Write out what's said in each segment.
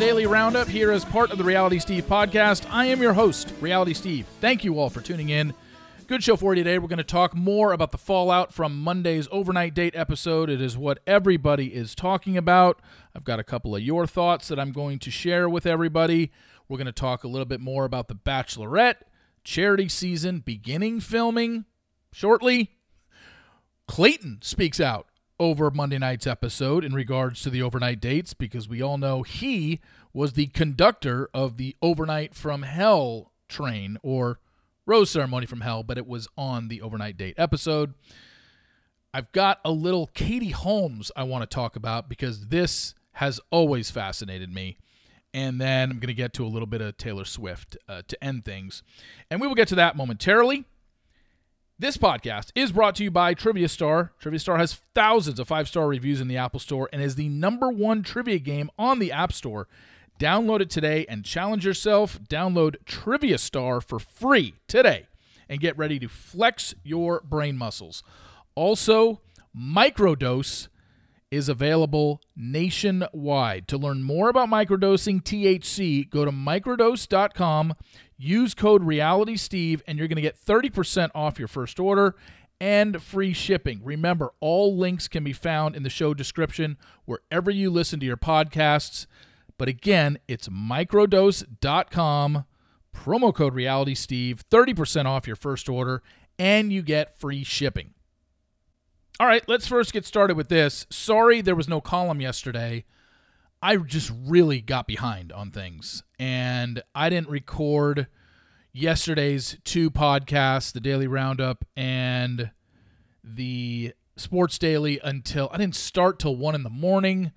Daily Roundup here as part of the Reality Steve podcast. I am your host, Reality Steve. Thank you all for tuning in. Good show for you today. We're going to talk more about the fallout from Monday's overnight date episode. It is what everybody is talking about. I've got a couple of your thoughts that I'm going to share with everybody. We're going to talk a little bit more about The Bachelorette, charity season beginning filming shortly. Clayton speaks out over Monday night's episode in regards to the overnight dates because we all know he was the conductor of the overnight from hell train or Rose Ceremony from Hell, but it was on the overnight date episode. I've got a little Katie Holmes I want to talk about because this has always fascinated me. And then I'm going to get to a little bit of Taylor Swift uh, to end things. And we will get to that momentarily. This podcast is brought to you by Trivia Star. Trivia Star has thousands of five star reviews in the Apple Store and is the number one trivia game on the App Store. Download it today and challenge yourself. Download Trivia Star for free today and get ready to flex your brain muscles. Also, Microdose is available nationwide. To learn more about microdosing THC, go to microdose.com, use code RealitySteve, and you're going to get 30% off your first order and free shipping. Remember, all links can be found in the show description wherever you listen to your podcasts. But again, it's microdose.com, promo code RealitySteve, 30% off your first order, and you get free shipping. All right, let's first get started with this. Sorry there was no column yesterday. I just really got behind on things, and I didn't record yesterday's two podcasts, the Daily Roundup and the Sports Daily, until I didn't start till one in the morning.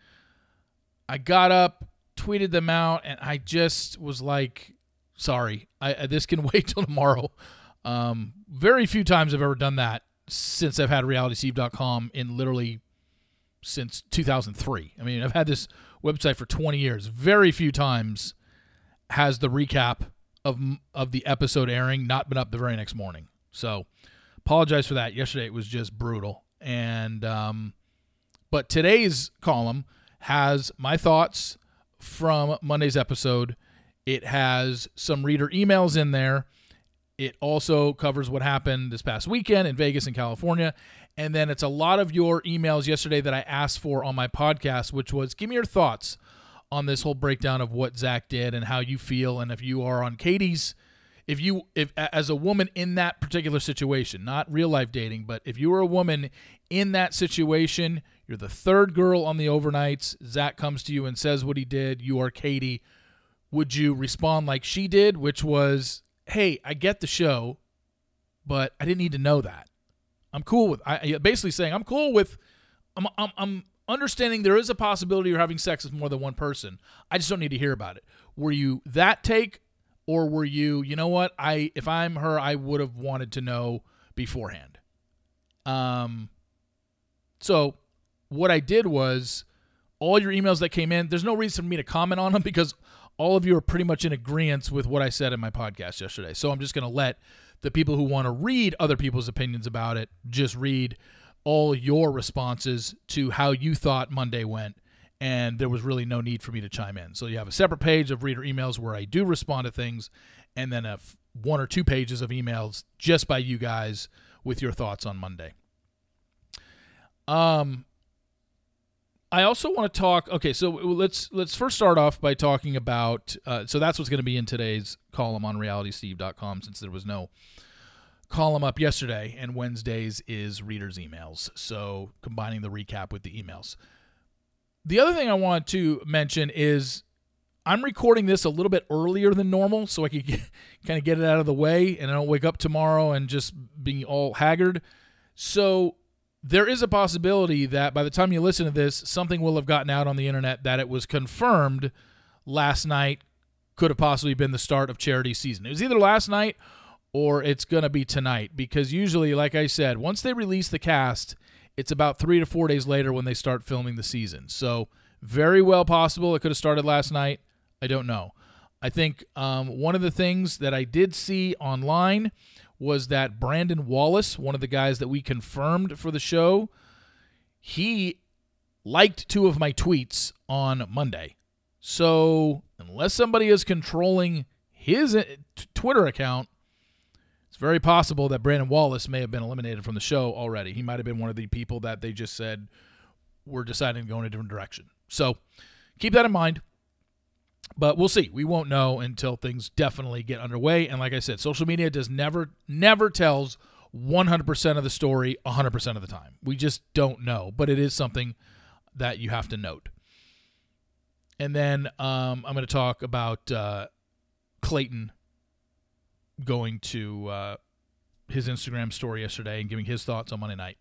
I got up, tweeted them out, and I just was like, sorry, I, this can wait till tomorrow. Um, very few times I've ever done that since I've had realitysteve.com in literally since 2003. I mean, I've had this website for 20 years. Very few times has the recap of of the episode airing not been up the very next morning. So, apologize for that. Yesterday it was just brutal. And um but today's column has my thoughts from Monday's episode. It has some reader emails in there. It also covers what happened this past weekend in Vegas and California. And then it's a lot of your emails yesterday that I asked for on my podcast, which was give me your thoughts on this whole breakdown of what Zach did and how you feel. And if you are on Katie's, if you, if as a woman in that particular situation, not real life dating, but if you were a woman in that situation, you're the third girl on the overnights. Zach comes to you and says what he did. You are Katie. Would you respond like she did, which was, "Hey, I get the show, but I didn't need to know that. I'm cool with." I basically saying, "I'm cool with." I'm, I'm, I'm understanding there is a possibility you're having sex with more than one person. I just don't need to hear about it. Were you that take, or were you, you know what? I if I'm her, I would have wanted to know beforehand. Um. So what I did was all your emails that came in, there's no reason for me to comment on them because all of you are pretty much in agreement with what I said in my podcast yesterday. So I'm just going to let the people who want to read other people's opinions about it just read all your responses to how you thought Monday went. And there was really no need for me to chime in. So you have a separate page of reader emails where I do respond to things, and then a f- one or two pages of emails just by you guys with your thoughts on Monday. Um, I also want to talk. Okay, so let's let's first start off by talking about. Uh, so that's what's going to be in today's column on RealitySteve.com, since there was no column up yesterday, and Wednesdays is readers' emails. So combining the recap with the emails. The other thing I want to mention is I'm recording this a little bit earlier than normal, so I can kind of get it out of the way, and I don't wake up tomorrow and just being all haggard. So there is a possibility that by the time you listen to this, something will have gotten out on the internet that it was confirmed last night could have possibly been the start of charity season. It was either last night or it's going to be tonight because usually, like I said, once they release the cast, it's about three to four days later when they start filming the season. So, very well possible it could have started last night. I don't know. I think um, one of the things that I did see online was that Brandon Wallace, one of the guys that we confirmed for the show, he liked two of my tweets on Monday. So, unless somebody is controlling his uh, Twitter account, it's very possible that Brandon Wallace may have been eliminated from the show already. He might have been one of the people that they just said we're deciding to go in a different direction. So, keep that in mind. But we'll see. We won't know until things definitely get underway. And like I said, social media does never, never tells 100% of the story 100% of the time. We just don't know. But it is something that you have to note. And then um, I'm going to talk about uh, Clayton going to uh, his Instagram story yesterday and giving his thoughts on Monday night.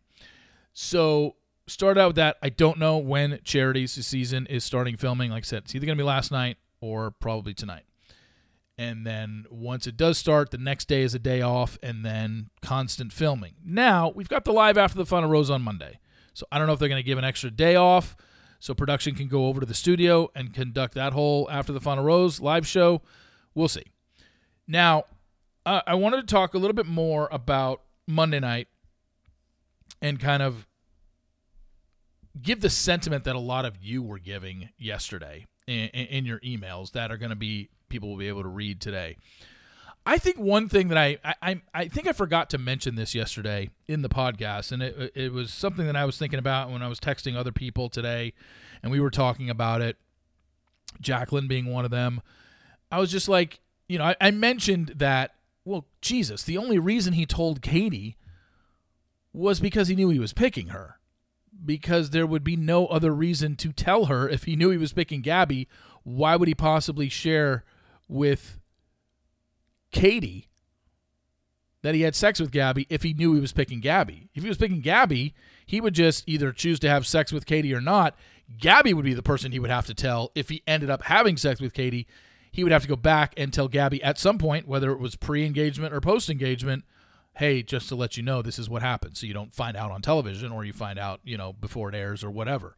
So start out with that. I don't know when Charities season is starting filming. Like I said, it's either going to be last night or probably tonight. And then once it does start, the next day is a day off and then constant filming. Now, we've got the live after the final Rose on Monday. So I don't know if they're going to give an extra day off so production can go over to the studio and conduct that whole after the final Rose live show. We'll see. Now, uh, I wanted to talk a little bit more about Monday night and kind of give the sentiment that a lot of you were giving yesterday in, in your emails that are going to be people will be able to read today. I think one thing that I, I I think I forgot to mention this yesterday in the podcast, and it it was something that I was thinking about when I was texting other people today, and we were talking about it. Jacqueline being one of them. I was just like, you know, I, I mentioned that. Well, Jesus, the only reason he told Katie was because he knew he was picking her because there would be no other reason to tell her if he knew he was picking Gabby. Why would he possibly share with Katie that he had sex with Gabby if he knew he was picking Gabby? If he was picking Gabby, he would just either choose to have sex with Katie or not. Gabby would be the person he would have to tell if he ended up having sex with Katie. He would have to go back and tell Gabby at some point, whether it was pre engagement or post engagement, hey, just to let you know, this is what happened. So you don't find out on television or you find out, you know, before it airs or whatever.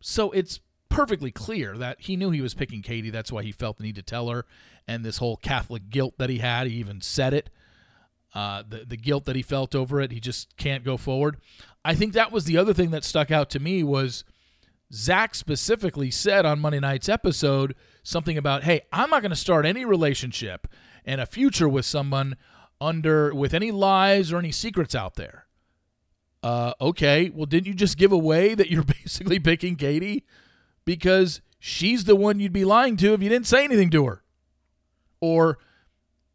So it's perfectly clear that he knew he was picking Katie. That's why he felt the need to tell her. And this whole Catholic guilt that he had, he even said it. Uh, the, the guilt that he felt over it, he just can't go forward. I think that was the other thing that stuck out to me was Zach specifically said on Monday night's episode something about, hey, I'm not going to start any relationship and a future with someone under with any lies or any secrets out there. Uh, okay, well, didn't you just give away that you're basically picking Katie because she's the one you'd be lying to if you didn't say anything to her, or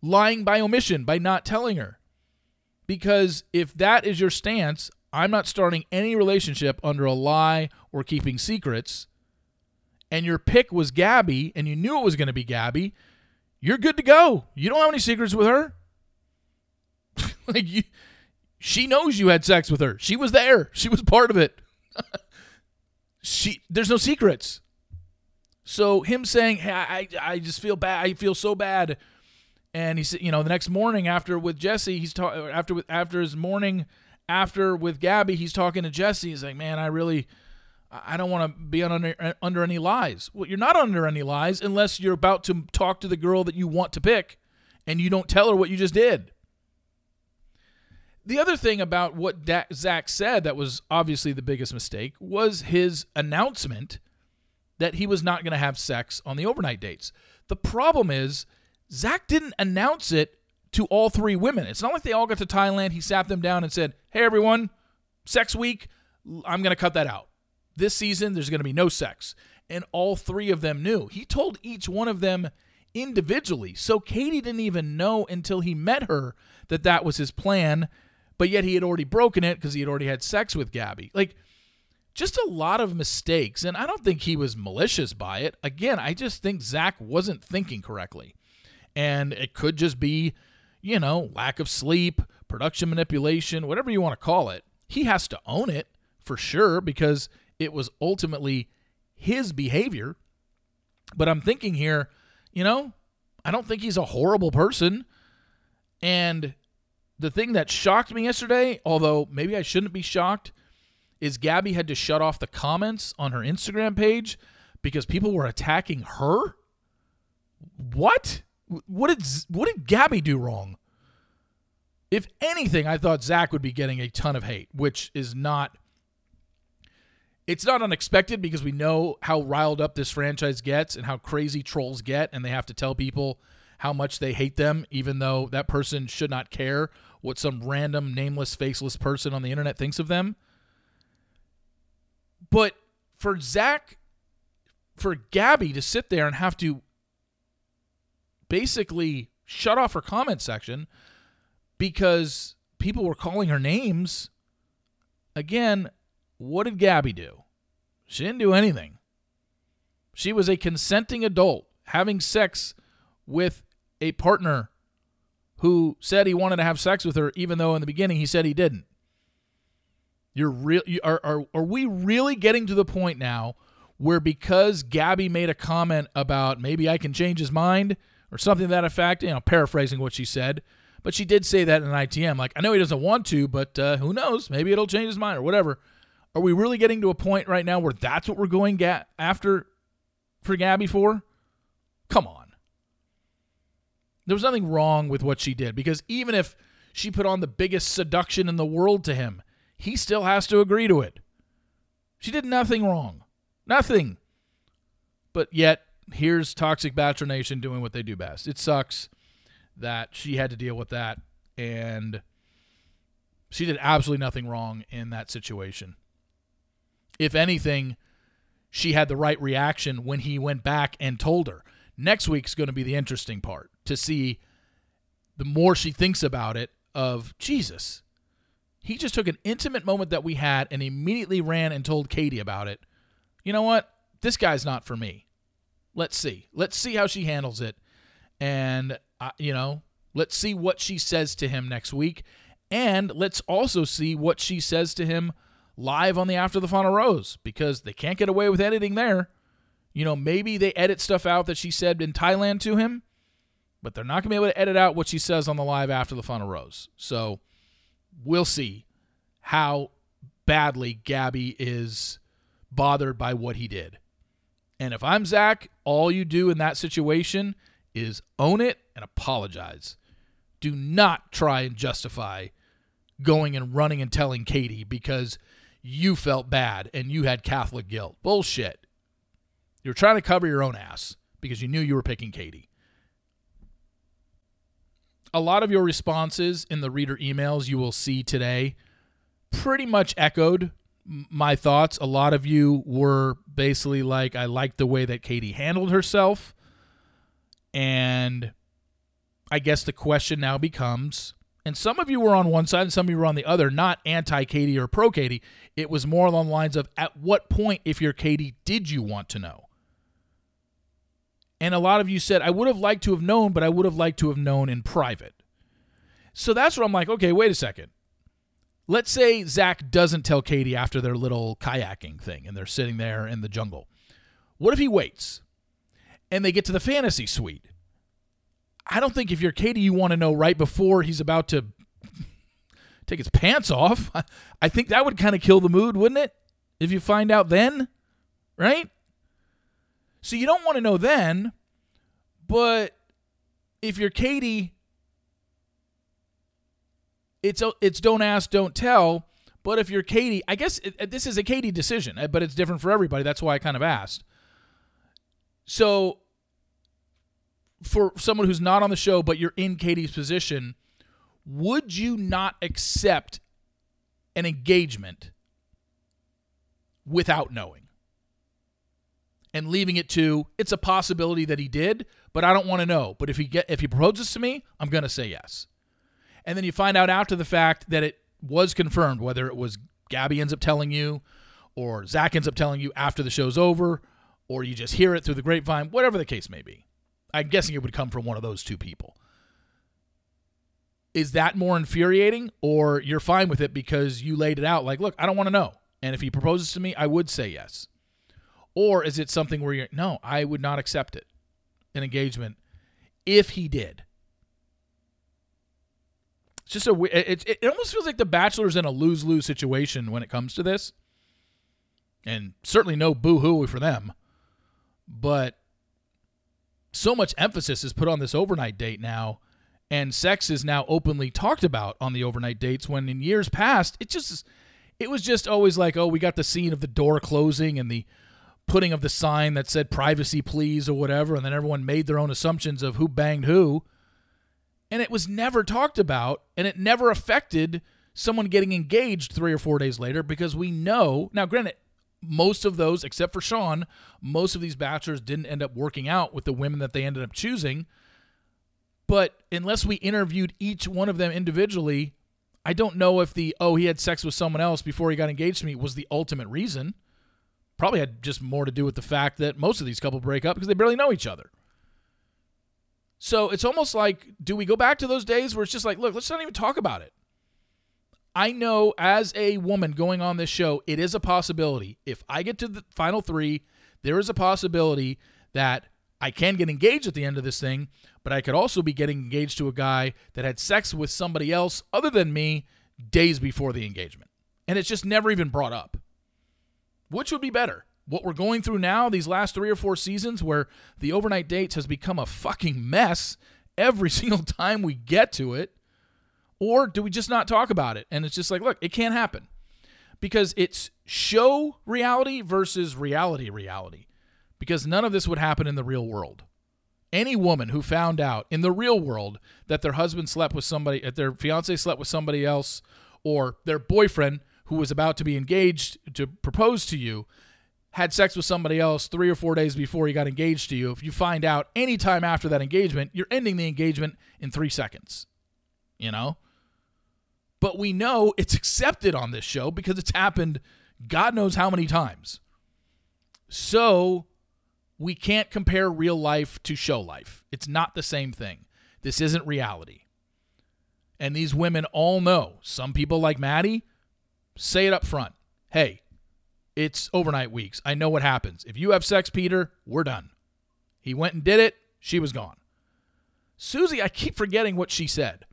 lying by omission by not telling her? Because if that is your stance, I'm not starting any relationship under a lie or keeping secrets. And your pick was Gabby, and you knew it was going to be Gabby. You're good to go. You don't have any secrets with her. like you, she knows you had sex with her. She was there. She was part of it. she there's no secrets. So him saying, "Hey, I I just feel bad. I feel so bad," and he said, you know, the next morning after with Jesse, he's talking after after his morning after with Gabby, he's talking to Jesse. He's like, "Man, I really." I don't want to be under uh, under any lies. Well, you're not under any lies unless you're about to talk to the girl that you want to pick, and you don't tell her what you just did. The other thing about what da- Zach said that was obviously the biggest mistake was his announcement that he was not going to have sex on the overnight dates. The problem is, Zach didn't announce it to all three women. It's not like they all got to Thailand. He sat them down and said, Hey, everyone, sex week, I'm going to cut that out. This season, there's going to be no sex. And all three of them knew. He told each one of them individually. So Katie didn't even know until he met her that that was his plan but yet he had already broken it because he had already had sex with Gabby. Like, just a lot of mistakes. And I don't think he was malicious by it. Again, I just think Zach wasn't thinking correctly. And it could just be, you know, lack of sleep, production manipulation, whatever you want to call it. He has to own it for sure because it was ultimately his behavior. But I'm thinking here, you know, I don't think he's a horrible person. And the thing that shocked me yesterday, although maybe I shouldn't be shocked, is Gabby had to shut off the comments on her Instagram page because people were attacking her. What? What did what did Gabby do wrong? If anything, I thought Zach would be getting a ton of hate, which is not it's not unexpected because we know how riled up this franchise gets and how crazy trolls get, and they have to tell people how much they hate them, even though that person should not care what some random, nameless, faceless person on the internet thinks of them. But for Zach, for Gabby to sit there and have to basically shut off her comment section because people were calling her names. Again, what did Gabby do? She didn't do anything. She was a consenting adult having sex with a partner who said he wanted to have sex with her, even though in the beginning he said he didn't. You're real. You, are, are are we really getting to the point now where because Gabby made a comment about maybe I can change his mind or something to that effect, you know, paraphrasing what she said, but she did say that in an ITM. Like I know he doesn't want to, but uh, who knows? Maybe it'll change his mind or whatever. Are we really getting to a point right now where that's what we're going ga- after for Gabby for? Come on. There was nothing wrong with what she did because even if she put on the biggest seduction in the world to him, he still has to agree to it. She did nothing wrong. Nothing. But yet, here's Toxic Bachelor Nation doing what they do best. It sucks that she had to deal with that, and she did absolutely nothing wrong in that situation. If anything, she had the right reaction when he went back and told her. Next week's going to be the interesting part to see the more she thinks about it of Jesus. He just took an intimate moment that we had and immediately ran and told Katie about it. You know what? This guy's not for me. Let's see. Let's see how she handles it. And, uh, you know, let's see what she says to him next week. And let's also see what she says to him live on the After the Final Rose because they can't get away with editing there. You know, maybe they edit stuff out that she said in Thailand to him, but they're not going to be able to edit out what she says on the live After the Final Rose. So we'll see how badly Gabby is bothered by what he did. And if I'm Zach, all you do in that situation is own it and apologize. Do not try and justify going and running and telling Katie because you felt bad and you had Catholic guilt. Bullshit. You're trying to cover your own ass because you knew you were picking Katie. A lot of your responses in the reader emails you will see today pretty much echoed my thoughts. A lot of you were basically like, I like the way that Katie handled herself. And I guess the question now becomes and some of you were on one side and some of you were on the other, not anti Katie or pro Katie. It was more along the lines of at what point, if you're Katie, did you want to know? And a lot of you said, I would have liked to have known, but I would have liked to have known in private. So that's where I'm like, okay, wait a second. Let's say Zach doesn't tell Katie after their little kayaking thing and they're sitting there in the jungle. What if he waits and they get to the fantasy suite? I don't think if you're Katie, you want to know right before he's about to take his pants off. I think that would kind of kill the mood, wouldn't it? If you find out then, right? So you don't want to know then, but if you're Katie, it's it's don't ask, don't tell. But if you're Katie, I guess it, this is a Katie decision, uh, but it's different for everybody. That's why I kind of asked. So for someone who's not on the show, but you're in Katie's position, would you not accept an engagement without knowing? And leaving it to it's a possibility that he did, but I don't want to know. But if he get if he proposes to me, I'm going to say yes. And then you find out after the fact that it was confirmed, whether it was Gabby ends up telling you, or Zach ends up telling you after the show's over, or you just hear it through the grapevine, whatever the case may be. I'm guessing it would come from one of those two people. Is that more infuriating, or you're fine with it because you laid it out like, look, I don't want to know. And if he proposes to me, I would say yes. Or is it something where you're, no, I would not accept it, an engagement, if he did? It's just a, it, it, almost feels like The Bachelor's in a lose lose situation when it comes to this. And certainly no boo hoo for them. But so much emphasis is put on this overnight date now, and sex is now openly talked about on the overnight dates. When in years past, it just it was just always like, oh, we got the scene of the door closing and the putting of the sign that said privacy please or whatever and then everyone made their own assumptions of who banged who. And it was never talked about and it never affected someone getting engaged 3 or 4 days later because we know now granted most of those except for Sean most of these bachelors didn't end up working out with the women that they ended up choosing. But unless we interviewed each one of them individually I don't know if the oh he had sex with someone else before he got engaged to me was the ultimate reason probably had just more to do with the fact that most of these couple break up because they barely know each other. So it's almost like, do we go back to those days where it's just like, look, let's not even talk about it? I know as a woman going on this show, it is a possibility. If I get to the final three, there is a possibility that I can get engaged at the end of this thing, but I could also be getting engaged to a guy that had sex with somebody else other than me days before the engagement. And it's just never even brought up. Which would be better? What we're going through now, these last three or four seasons, where the overnight dates has become a fucking mess every single time we get to it? Or do we just not talk about it? And it's just like, look, it can't happen because it's show reality versus reality reality. Because none of this would happen in the real world. Any woman who found out in the real world that their husband slept with somebody, that their fiance slept with somebody else, or their boyfriend who was about to be engaged to propose to you had sex with somebody else three or four days before he got engaged to you, if you find out anytime after that engagement, you're ending the engagement in three seconds. You know? But we know it's accepted on this show because it's happened God knows how many times. So we can't compare real life to show life. It's not the same thing. This isn't reality. And these women all know. Some people like Maddie Say it up front. Hey, it's overnight weeks. I know what happens. If you have sex, Peter, we're done. He went and did it. She was gone. Susie, I keep forgetting what she said.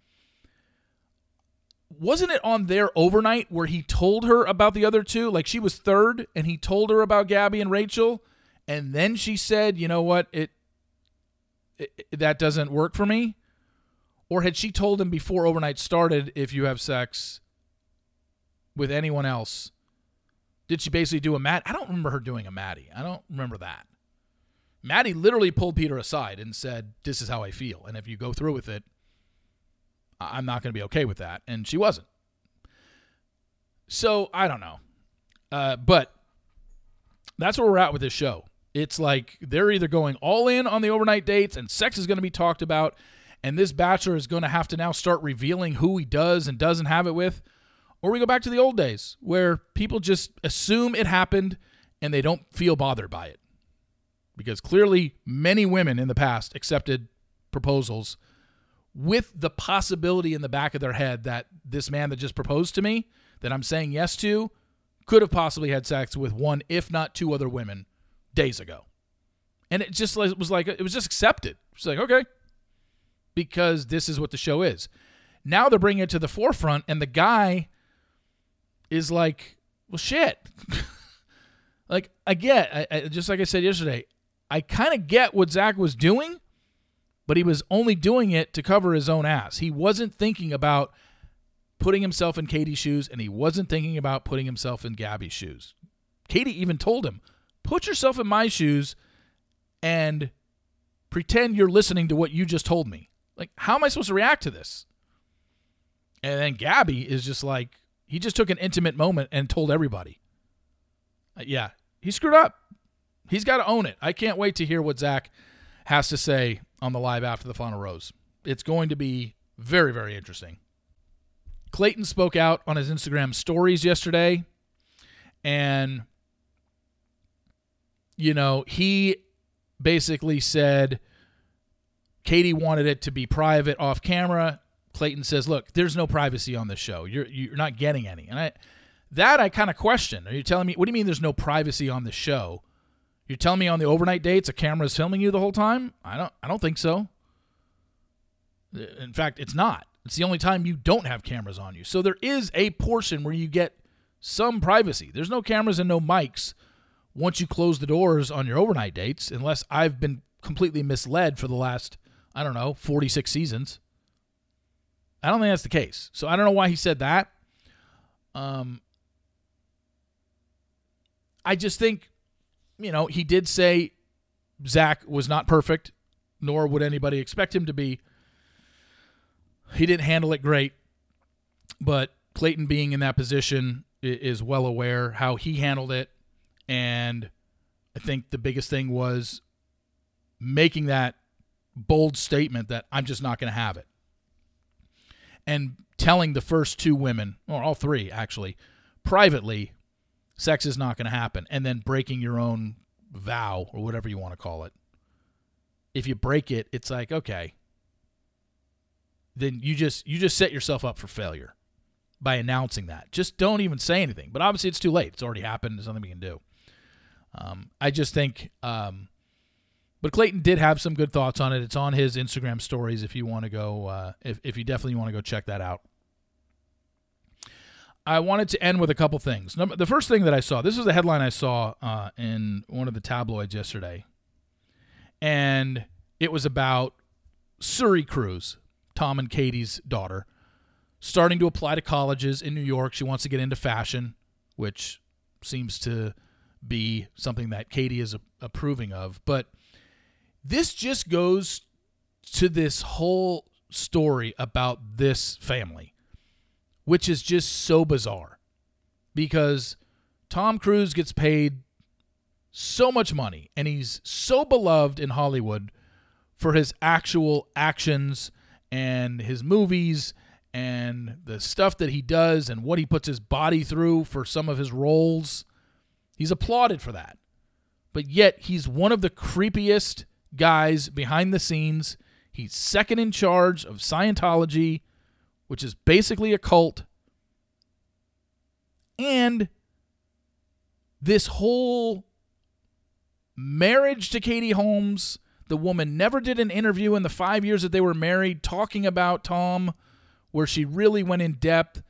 Wasn't it on their overnight where he told her about the other two? Like she was third and he told her about Gabby and Rachel. And then she said, you know what? It, it that doesn't work for me. Or had she told him before overnight started, if you have sex, with anyone else. Did she basically do a Matt? I don't remember her doing a Maddie. I don't remember that. Maddie literally pulled Peter aside and said, This is how I feel. And if you go through with it, I'm not going to be okay with that. And she wasn't. So I don't know. Uh, but that's where we're at with this show. It's like they're either going all in on the overnight dates and sex is going to be talked about, and this bachelor is going to have to now start revealing who he does and doesn't have it with or we go back to the old days where people just assume it happened and they don't feel bothered by it. Because clearly, many women in the past accepted proposals with the possibility in the back of their head that this man that just proposed to me, that I'm saying yes to, could have possibly had sex with one, if not two other women days ago. And it just was like, it was just accepted. It's like, okay, because this is what the show is. Now they're bringing it to the forefront, and the guy is like, well, shit. like I get, I, I, just like I said yesterday, I kind of get what Zach was doing, but he was only doing it to cover his own ass. He wasn't thinking about putting himself in Katie's shoes, and he wasn't thinking about putting himself in Gabby's shoes. Katie even told him, "Put yourself in my shoes and pretend you're listening to what you just told me." Like, how am I supposed to react to this? And then Gabby is just like, he just took an intimate moment and told everybody. Uh, yeah, he screwed up. He's got to own it. I can't wait to hear what Zach has to say on the live after the final rose. It's going to be very, very interesting. Clayton spoke out on his Instagram stories yesterday, and, you know, he basically said Katie wanted it to be private off camera. Clayton says, "Look, there's no privacy on this show. You're you're not getting any." And I that I kind of question. Are you telling me what do you mean there's no privacy on the show? You're telling me on the overnight dates a camera is filming you the whole time? I don't I don't think so. In fact, it's not. It's the only time you don't have cameras on you. So there is a portion where you get some privacy. There's no cameras and no mics once you close the doors on your overnight dates unless I've been completely misled for the last I don't know, 46 seasons. I don't think that's the case. So I don't know why he said that. Um, I just think, you know, he did say Zach was not perfect, nor would anybody expect him to be. He didn't handle it great, but Clayton being in that position is well aware how he handled it. And I think the biggest thing was making that bold statement that I'm just not going to have it. And telling the first two women, or all three actually, privately, sex is not going to happen. And then breaking your own vow or whatever you want to call it. If you break it, it's like, okay, then you just you just set yourself up for failure by announcing that. Just don't even say anything. But obviously, it's too late. It's already happened. There's nothing we can do. Um, I just think, um, but Clayton did have some good thoughts on it. It's on his Instagram stories if you want to go, uh, if, if you definitely want to go check that out. I wanted to end with a couple things. Number, the first thing that I saw, this was the headline I saw uh, in one of the tabloids yesterday, and it was about Suri Cruise, Tom and Katie's daughter, starting to apply to colleges in New York. She wants to get into fashion, which seems to be something that Katie is approving of. But this just goes to this whole story about this family, which is just so bizarre because Tom Cruise gets paid so much money and he's so beloved in Hollywood for his actual actions and his movies and the stuff that he does and what he puts his body through for some of his roles. He's applauded for that. But yet, he's one of the creepiest guys behind the scenes. He's second in charge of Scientology, which is basically a cult. And this whole marriage to Katie Holmes, the woman never did an interview in the five years that they were married talking about Tom where she really went in depth.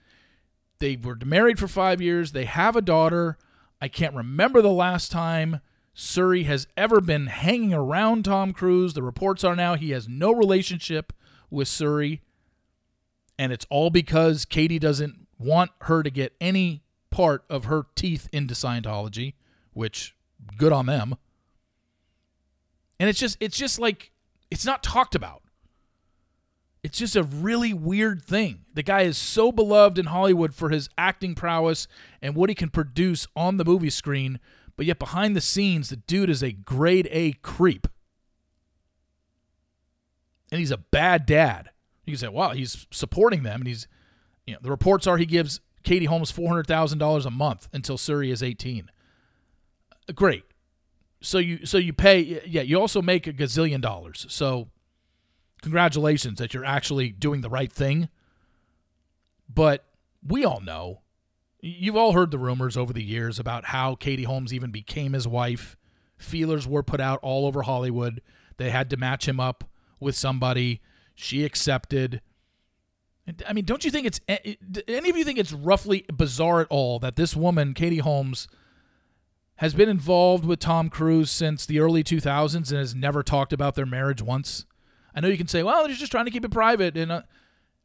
They were married for five years. They have a daughter. I can't remember the last time Suri has ever been hanging around Tom Cruise. The reports are now he has no relationship with Suri. And it's all because Katie doesn't want her to get any part of her teeth into Scientology, which good on them. And it's just it's just like it's not talked about. It's just a really weird thing. The guy is so beloved in Hollywood for his acting prowess and what he can produce on the movie screen, but yet behind the scenes, the dude is a grade A creep. And he's a bad dad. You can say, wow, he's supporting them. And he's, you know, the reports are he gives Katie Holmes $400,000 a month until Suri is 18. Great. So you so you pay yeah, you also make a gazillion dollars. So congratulations that you're actually doing the right thing. But we all know, you've all heard the rumors over the years about how Katie Holmes even became his wife. Feelers were put out all over Hollywood. They had to match him up with somebody. She accepted. I mean, don't you think it's any of you think it's roughly bizarre at all that this woman, Katie Holmes, has been involved with Tom Cruise since the early 2000s and has never talked about their marriage once? I know you can say, well, they're just trying to keep it private. And uh,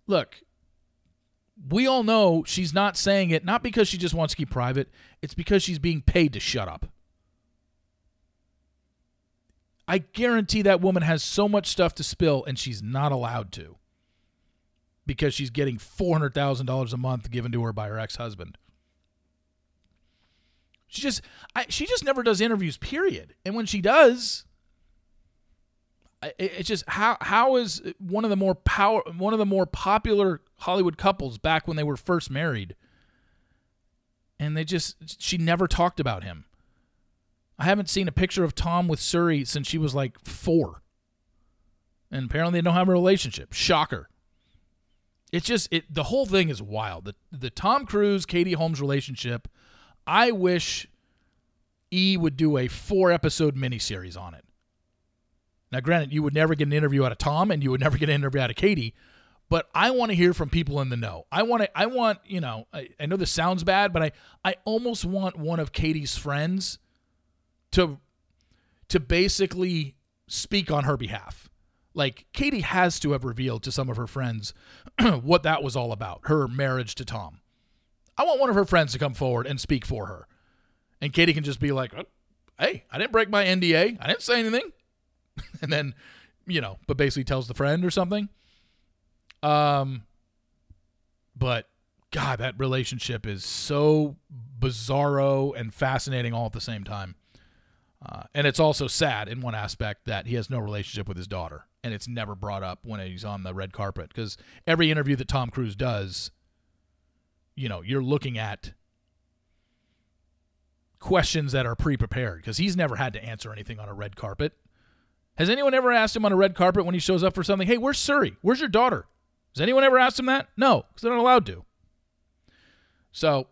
look, we all know she's not saying it not because she just wants to keep private, it's because she's being paid to shut up. I guarantee that woman has so much stuff to spill and she's not allowed to because she's getting $400,000 a month given to her by her ex-husband. She just I, she just never does interviews period. And when she does, it's just how how is one of the more power one of the more popular Hollywood couples back when they were first married, and they just she never talked about him. I haven't seen a picture of Tom with Suri since she was like four, and apparently they don't have a relationship. Shocker. It's just it. The whole thing is wild. The the Tom Cruise Katie Holmes relationship. I wish E would do a four episode miniseries on it now, granted, you would never get an interview out of Tom and you would never get an interview out of Katie, but I want to hear from people in the know. I want to, I want, you know, I, I know this sounds bad, but I, I almost want one of Katie's friends to, to basically speak on her behalf. Like Katie has to have revealed to some of her friends what that was all about, her marriage to Tom. I want one of her friends to come forward and speak for her And Katie can just be like, oh, hey, I didn't break my NDA. I didn't say anything. and then, you know, but basically tells the friend or something. Um, but God, that relationship is so bizarro and fascinating all at the same time. Uh, and it's also sad in one aspect that he has no relationship with his daughter, and it's never brought up when he's on the red carpet. Because every interview that Tom Cruise does, you know, you're looking at questions that are pre-prepared because he's never had to answer anything on a red carpet. Has anyone ever asked him on a red carpet when he shows up for something, "Hey, where's Suri? Where's your daughter?" Has anyone ever asked him that? No, because they're not allowed to. So,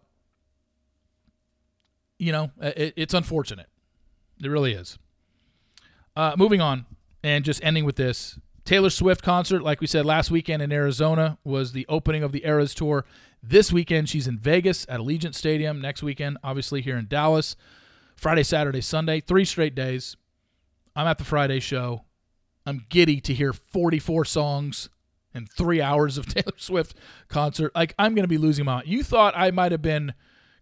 you know, it, it's unfortunate. It really is. Uh, moving on and just ending with this Taylor Swift concert, like we said last weekend in Arizona, was the opening of the Eras Tour. This weekend, she's in Vegas at Allegiant Stadium. Next weekend, obviously, here in Dallas. Friday, Saturday, Sunday, three straight days. I'm at the Friday show. I'm giddy to hear 44 songs and three hours of Taylor Swift concert. Like, I'm going to be losing my mind. You thought I might have been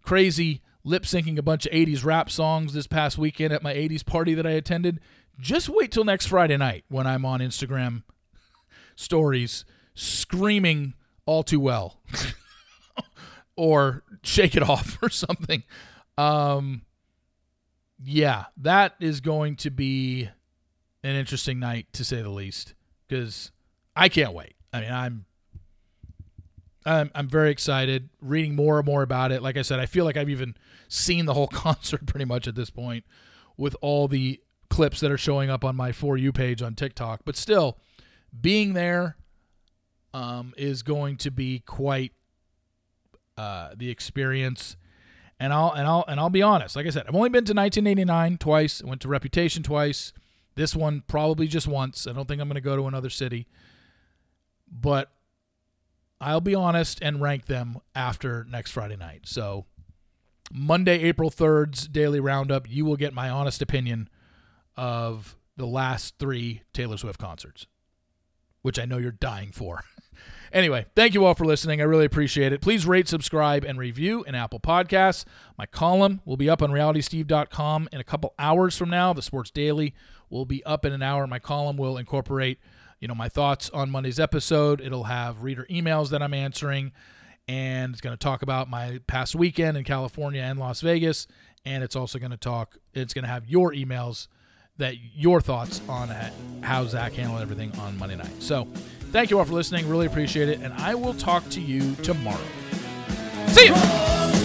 crazy lip syncing a bunch of 80s rap songs this past weekend at my 80s party that I attended. Just wait till next Friday night when I'm on Instagram stories screaming all too well. or shake it off or something. Um, yeah, that is going to be an interesting night to say the least because I can't wait. I mean, I'm, I'm I'm very excited. Reading more and more about it. Like I said, I feel like I've even seen the whole concert pretty much at this point, with all the clips that are showing up on my for you page on TikTok. But still, being there um, is going to be quite uh, the experience. And I'll and I'll and I'll be honest. Like I said, I've only been to 1989 twice. I went to Reputation twice. This one probably just once. I don't think I'm going to go to another city. But I'll be honest and rank them after next Friday night. So Monday, April 3rd's daily roundup, you will get my honest opinion of the last three Taylor Swift concerts, which I know you're dying for. Anyway, thank you all for listening. I really appreciate it. Please rate, subscribe, and review in Apple Podcasts. My column will be up on realitysteve.com in a couple hours from now. The Sports Daily will be up in an hour. My column will incorporate, you know, my thoughts on Monday's episode. It'll have reader emails that I'm answering, and it's going to talk about my past weekend in California and Las Vegas. And it's also going to talk. It's going to have your emails that your thoughts on how Zach handled everything on Monday night. So. Thank you all for listening. Really appreciate it. And I will talk to you tomorrow. See you.